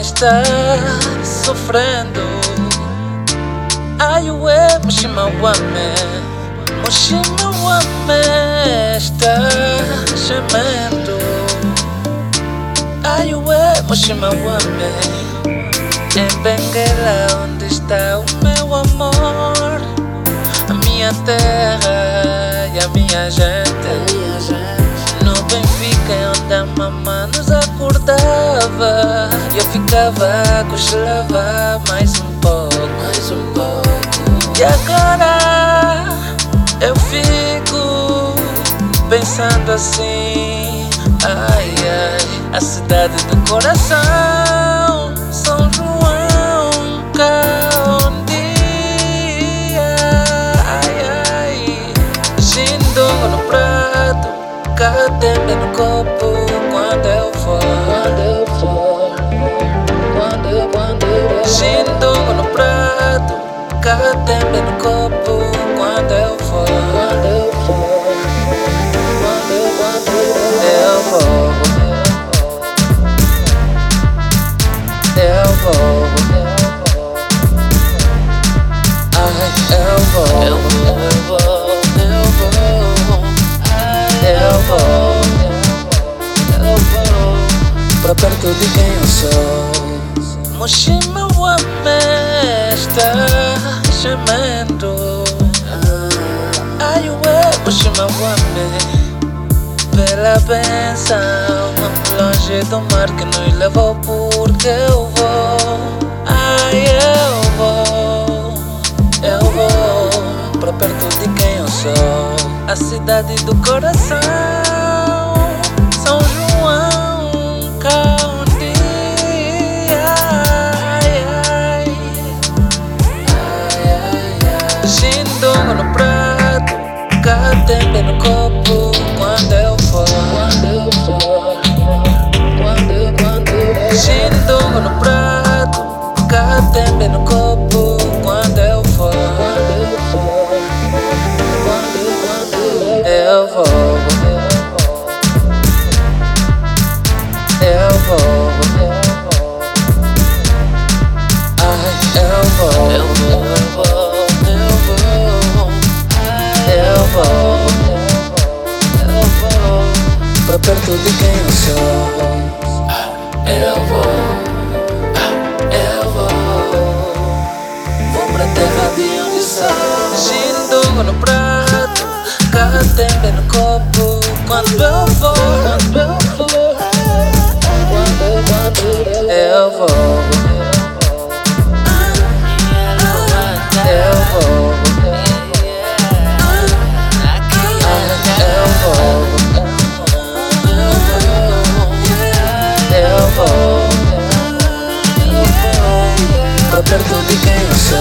está sofrendo. Ai, ué, Mushima Wame, Mushima Wame está gemendo. Ai, ué, Mushima Wame, em Benguela, onde está o meu amor? A minha terra e a minha gente. Eu ficava, cochilava mais um pouco, mais um pouco. E agora eu fico pensando assim. Ai, ai, a cidade do coração, São João, cá um dia. Ai, ai, Xindongo no prato, Catembe no copo. Prato, Catembe no copo. Quando eu for, quando eu for, quando, quando eu vou, eu vou, ai, eu vou, eu vou, eu vou, eu vou, eu vou, pra perto de quem eu sou. Moshima Wame está gemendo. Ai, ué, Moshima Wame pela benção. Longe do mar que nos levou porque eu vou. Ai, eu vou Eu vou Pra perto de quem eu sou. A cidade do coração Catembe no copo Quando eu for Quando eu for Quando, quando no prato Catembe no copo Quando eu for Quando eu for Quando, quando eu vou Eu vou. Ai, Eu vou, eu vou, De quem eu sou. Eu vou, eu vou. Vou pra terra de onde sou Xindongo no prato Catembe no copo. Quando eu vou, quando eu vou Quando, eu vou Eu perto de quem eu sou.